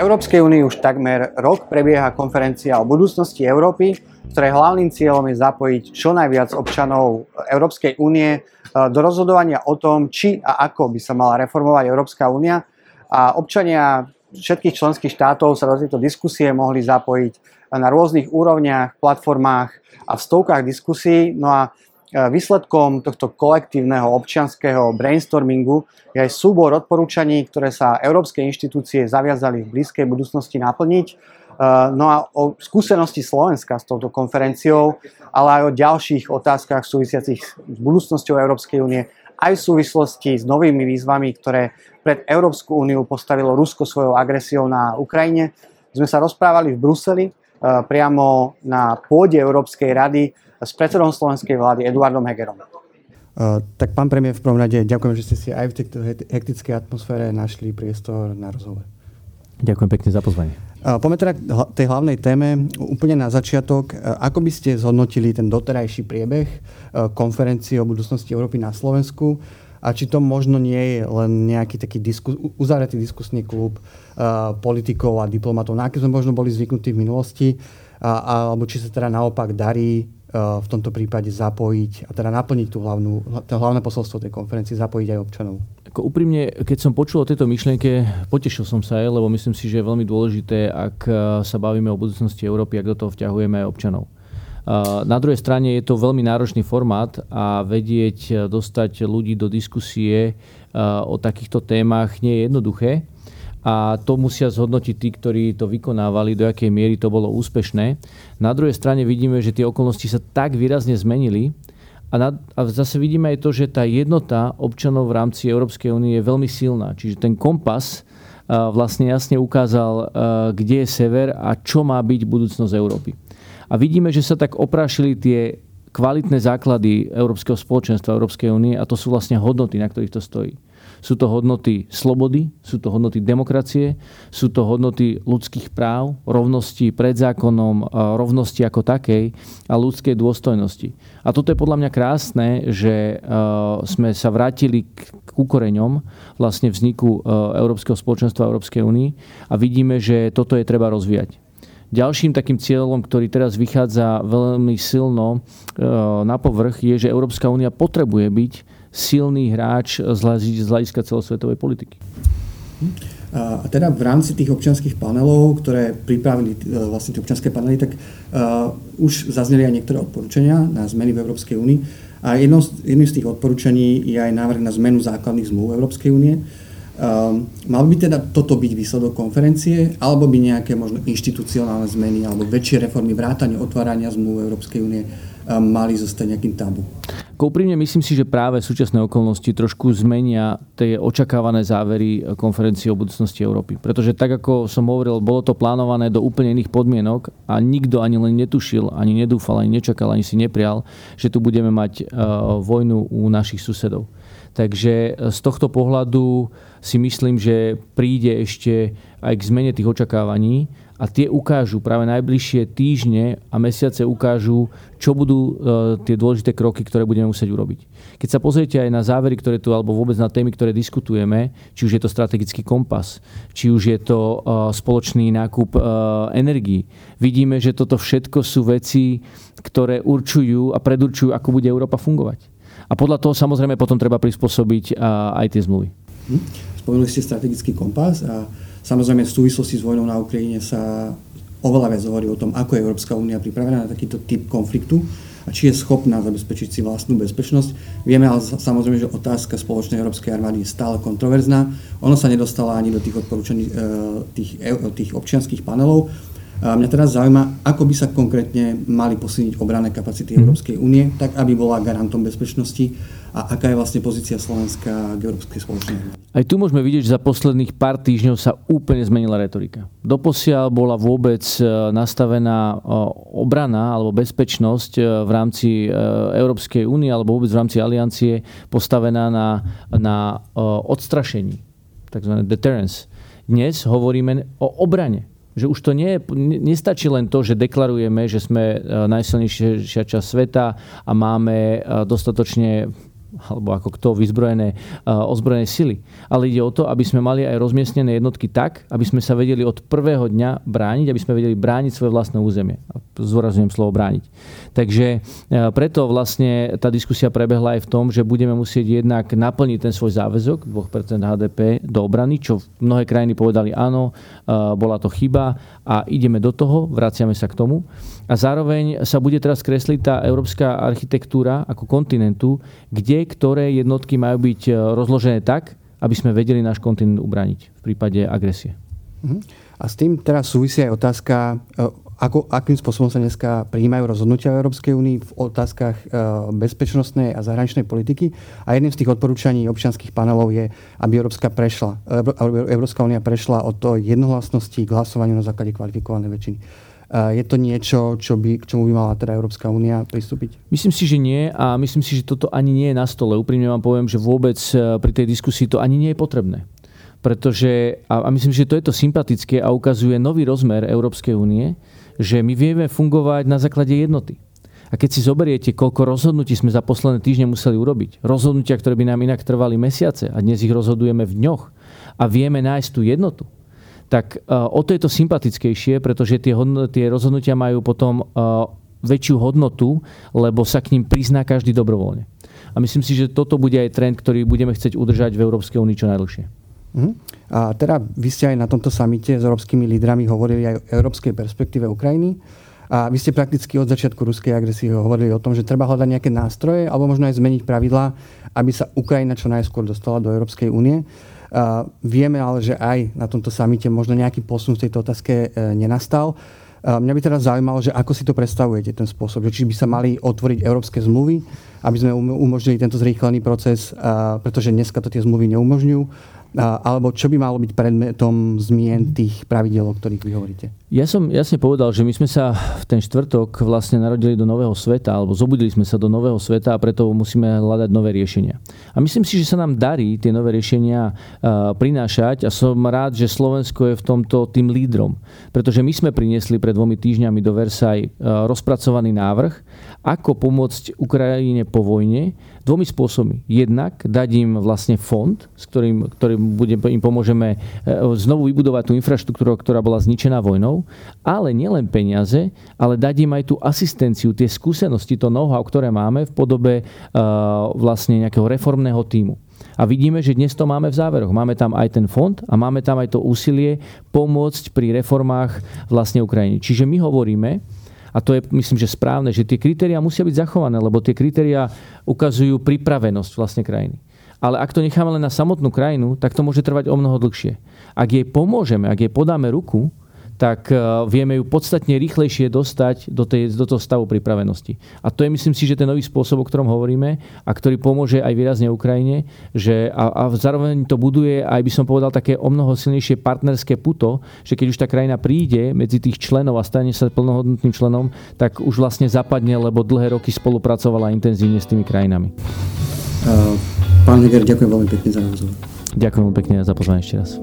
Európskej únii už takmer rok prebieha konferencia o budúcnosti Európy, ktorej hlavným cieľom je zapojiť čo najviac občanov Európskej únie do rozhodovania o tom, či a ako by sa mala reformovať Európska únia. A občania všetkých členských štátov sa do tejto diskusie mohli zapojiť na rôznych úrovniach, platformách a v stovkách diskusí. No a výsledkom tohto kolektívneho občianského brainstormingu je aj súbor odporúčaní, ktoré sa európske inštitúcie zaviazali v blízkej budúcnosti naplniť. No a o skúsenosti Slovenska s touto konferenciou, ale aj o ďalších otázkach súvisiacich s budúcnosťou Európskej únie, aj v súvislosti s novými výzvami, ktoré pred Európsku úniu postavilo Rusko svojou agresiou na Ukrajine, sme sa rozprávali v Bruseli priamo na pôde Európskej rady s predsedom slovenskej vlády Eduardom Hegerom. Uh, tak pán premiér, v prvom rade ďakujem, že ste si aj v tejto hektickej atmosfére našli priestor na rozhovor. Ďakujem pekne za pozvanie. Uh, poďme teda k tej hlavnej téme. Úplne na začiatok, uh, ako by ste zhodnotili ten doterajší priebeh uh, konferencie o budúcnosti Európy na Slovensku a či to možno nie je len nejaký taký diskus, uzavretý diskusný klub politikov a diplomatov, na aké sme možno boli zvyknutí v minulosti, a, alebo či sa teda naopak darí v tomto prípade zapojiť a teda naplniť tú hlavnú, to hlavné posolstvo tej konferencie, zapojiť aj občanov. Ako úprimne, keď som počul o tejto myšlienke, potešil som sa aj, lebo myslím si, že je veľmi dôležité, ak e, sa bavíme o budúcnosti Európy, ak do toho vťahujeme aj občanov. E, na druhej strane je to veľmi náročný formát a vedieť e, dostať ľudí do diskusie o takýchto témach nie je jednoduché a to musia zhodnotiť tí, ktorí to vykonávali, do akej miery to bolo úspešné. Na druhej strane vidíme, že tie okolnosti sa tak výrazne zmenili a, na, a zase vidíme aj to, že tá jednota občanov v rámci Európskej únie je veľmi silná. Čiže ten kompas a, vlastne jasne ukázal, a, kde je sever a čo má byť budúcnosť Európy. A vidíme, že sa tak oprášili tie kvalitné základy Európskeho spoločenstva, Európskej únie a to sú vlastne hodnoty, na ktorých to stojí. Sú to hodnoty slobody, sú to hodnoty demokracie, sú to hodnoty ľudských práv, rovnosti pred zákonom, rovnosti ako takej a ľudskej dôstojnosti. A toto je podľa mňa krásne, že sme sa vrátili k ukoreňom vlastne vzniku Európskeho spoločenstva Európskej únii a vidíme, že toto je treba rozvíjať. Ďalším takým cieľom, ktorý teraz vychádza veľmi silno na povrch, je, že Európska únia potrebuje byť silný hráč z hľadiska celosvetovej politiky. A teda v rámci tých občianských panelov, ktoré pripravili e, vlastne tie občianské panely, tak uh, už zazneli aj niektoré odporúčania na zmeny v Európskej únii. A jedno z, jedným z tých odporúčaní je aj návrh na zmenu základných zmluv Európskej únie. Um, mal by teda toto byť výsledok konferencie, alebo by nejaké možno inštitucionálne zmeny, alebo väčšie reformy, vrátanie otvárania zmluv Európskej únie mali zostať nejakým tabu. Úprimne myslím si, že práve súčasné okolnosti trošku zmenia tie očakávané závery konferencie o budúcnosti Európy. Pretože tak, ako som hovoril, bolo to plánované do úplne iných podmienok a nikto ani len netušil, ani nedúfal, ani nečakal, ani si neprial, že tu budeme mať uh, vojnu u našich susedov. Takže z tohto pohľadu si myslím, že príde ešte aj k zmene tých očakávaní a tie ukážu práve najbližšie týždne a mesiace ukážu, čo budú e, tie dôležité kroky, ktoré budeme musieť urobiť. Keď sa pozriete aj na závery, ktoré tu, alebo vôbec na témy, ktoré diskutujeme, či už je to strategický kompas, či už je to e, spoločný nákup e, energií, vidíme, že toto všetko sú veci, ktoré určujú a predurčujú, ako bude Európa fungovať. A podľa toho samozrejme potom treba prispôsobiť aj tie zmluvy. Hm. Spomenuli ste strategický kompas a Samozrejme v súvislosti s vojnou na Ukrajine sa oveľa viac hovorí o tom, ako je Európska únia pripravená na takýto typ konfliktu a či je schopná zabezpečiť si vlastnú bezpečnosť. Vieme ale samozrejme, že otázka spoločnej európskej armády je stále kontroverzná. Ono sa nedostala ani do tých odporúčaní e, tých, e, tých občianských panelov. A mňa teraz zaujíma, ako by sa konkrétne mali posilniť obranné kapacity mhm. Európskej únie, tak aby bola garantom bezpečnosti a aká je vlastne pozícia Slovenska k Európskej spoločnosti. Aj tu môžeme vidieť, že za posledných pár týždňov sa úplne zmenila retorika. Doposiaľ bola vôbec e, nastavená e, obrana alebo bezpečnosť e, v rámci Európskej únie alebo vôbec v rámci aliancie postavená na, na odstrašení, takzvané deterrence. Dnes hovoríme o obrane že už to nie, nestačí len to, že deklarujeme, že sme najsilnejšia časť sveta a máme dostatočne alebo ako kto vyzbrojené ozbrojené sily. Ale ide o to, aby sme mali aj rozmiestnené jednotky tak, aby sme sa vedeli od prvého dňa brániť, aby sme vedeli brániť svoje vlastné územie. Zdôrazňujem slovo brániť. Takže preto vlastne tá diskusia prebehla aj v tom, že budeme musieť jednak naplniť ten svoj záväzok 2% HDP do obrany, čo mnohé krajiny povedali áno, bola to chyba a ideme do toho, vraciame sa k tomu. A zároveň sa bude teraz kresliť tá európska architektúra ako kontinentu, kde ktoré jednotky majú byť e, rozložené tak, aby sme vedeli náš kontinent ubraniť v prípade agresie. Mhm. A s tým teraz súvisí aj otázka, e, ako, akým spôsobom sa dneska prijímajú rozhodnutia Európskej únii v otázkach e, bezpečnostnej a zahraničnej politiky. A jedným z tých odporúčaní občianských panelov je, aby Európska, prešla, Európska únia prešla od jednohlasnosti k hlasovaniu na základe kvalifikovanej väčšiny. Je to niečo, čo by, k čomu by mala teda Európska únia pristúpiť? Myslím si, že nie a myslím si, že toto ani nie je na stole. Úprimne vám poviem, že vôbec e, pri tej diskusii to ani nie je potrebné. Pretože, a myslím, že to je to sympatické a ukazuje nový rozmer Európskej únie, že my vieme fungovať na základe jednoty. A keď si zoberiete, koľko rozhodnutí sme za posledné týždne museli urobiť, rozhodnutia, ktoré by nám inak trvali mesiace a dnes ich rozhodujeme v dňoch a vieme nájsť tú jednotu, tak uh, o to je to sympatickejšie, pretože tie, tie rozhodnutia majú potom uh, väčšiu hodnotu, lebo sa k ním prizná každý dobrovoľne. A myslím si, že toto bude aj trend, ktorý budeme chcieť udržať v Európskej únii čo najdlhšie. Uh-huh. A teda vy ste aj na tomto samite s európskymi lídrami hovorili aj o európskej perspektíve Ukrajiny. A vy ste prakticky od začiatku ruskej agresie hovorili o tom, že treba hľadať nejaké nástroje alebo možno aj zmeniť pravidlá, aby sa Ukrajina čo najskôr dostala do Európskej únie. Uh, vieme ale, že aj na tomto samite možno nejaký posun v tejto otázke uh, nenastal. Uh, mňa by teraz zaujímalo, že ako si to predstavujete, ten spôsob. Že či by sa mali otvoriť európske zmluvy, aby sme um-, umožnili tento zrýchlený proces, pretože dneska to tie zmluvy neumožňujú alebo čo by malo byť predmetom zmien tých pravidel, o ktorých vy hovoríte? Ja som jasne povedal, že my sme sa v ten štvrtok vlastne narodili do nového sveta, alebo zobudili sme sa do nového sveta a preto musíme hľadať nové riešenia. A myslím si, že sa nám darí tie nové riešenia prinášať a som rád, že Slovensko je v tomto tým lídrom. Pretože my sme priniesli pred dvomi týždňami do Versailles rozpracovaný návrh, ako pomôcť Ukrajine po vojne dvomi spôsobmi. Jednak dať im vlastne fond, s ktorým, ktorým bude, im pomôžeme e, znovu vybudovať tú infraštruktúru, ktorá bola zničená vojnou, ale nielen peniaze, ale dať im aj tú asistenciu, tie skúsenosti, to know-how, ktoré máme v podobe uh, vlastne nejakého reformného týmu. A vidíme, že dnes to máme v záveroch. Máme tam aj ten fond a máme tam aj to úsilie pomôcť pri reformách vlastne Ukrajiny. Čiže my hovoríme, a to je, myslím, že správne, že tie kritéria musia byť zachované, lebo tie kritéria ukazujú pripravenosť vlastne krajiny. Ale ak to necháme len na samotnú krajinu, tak to môže trvať o mnoho dlhšie. Ak jej pomôžeme, ak jej podáme ruku, tak eh, vieme ju podstatne rýchlejšie dostať do, tej, do toho stavu pripravenosti. A to je, myslím si, že ten nový spôsob, o ktorom hovoríme a ktorý pomôže aj výrazne Ukrajine, že a, a zároveň to buduje aj by som povedal také o mnoho silnejšie partnerské puto, že keď už tá krajina príde medzi tých členov a stane sa plnohodnotným členom, tak už vlastne zapadne, lebo dlhé roky spolupracovala intenzívne s tými krajinami. Uh, Pán Liger, ďakujem veľmi pekne za názor. Ďakujem veľmi pekne za pozvanie ešte raz.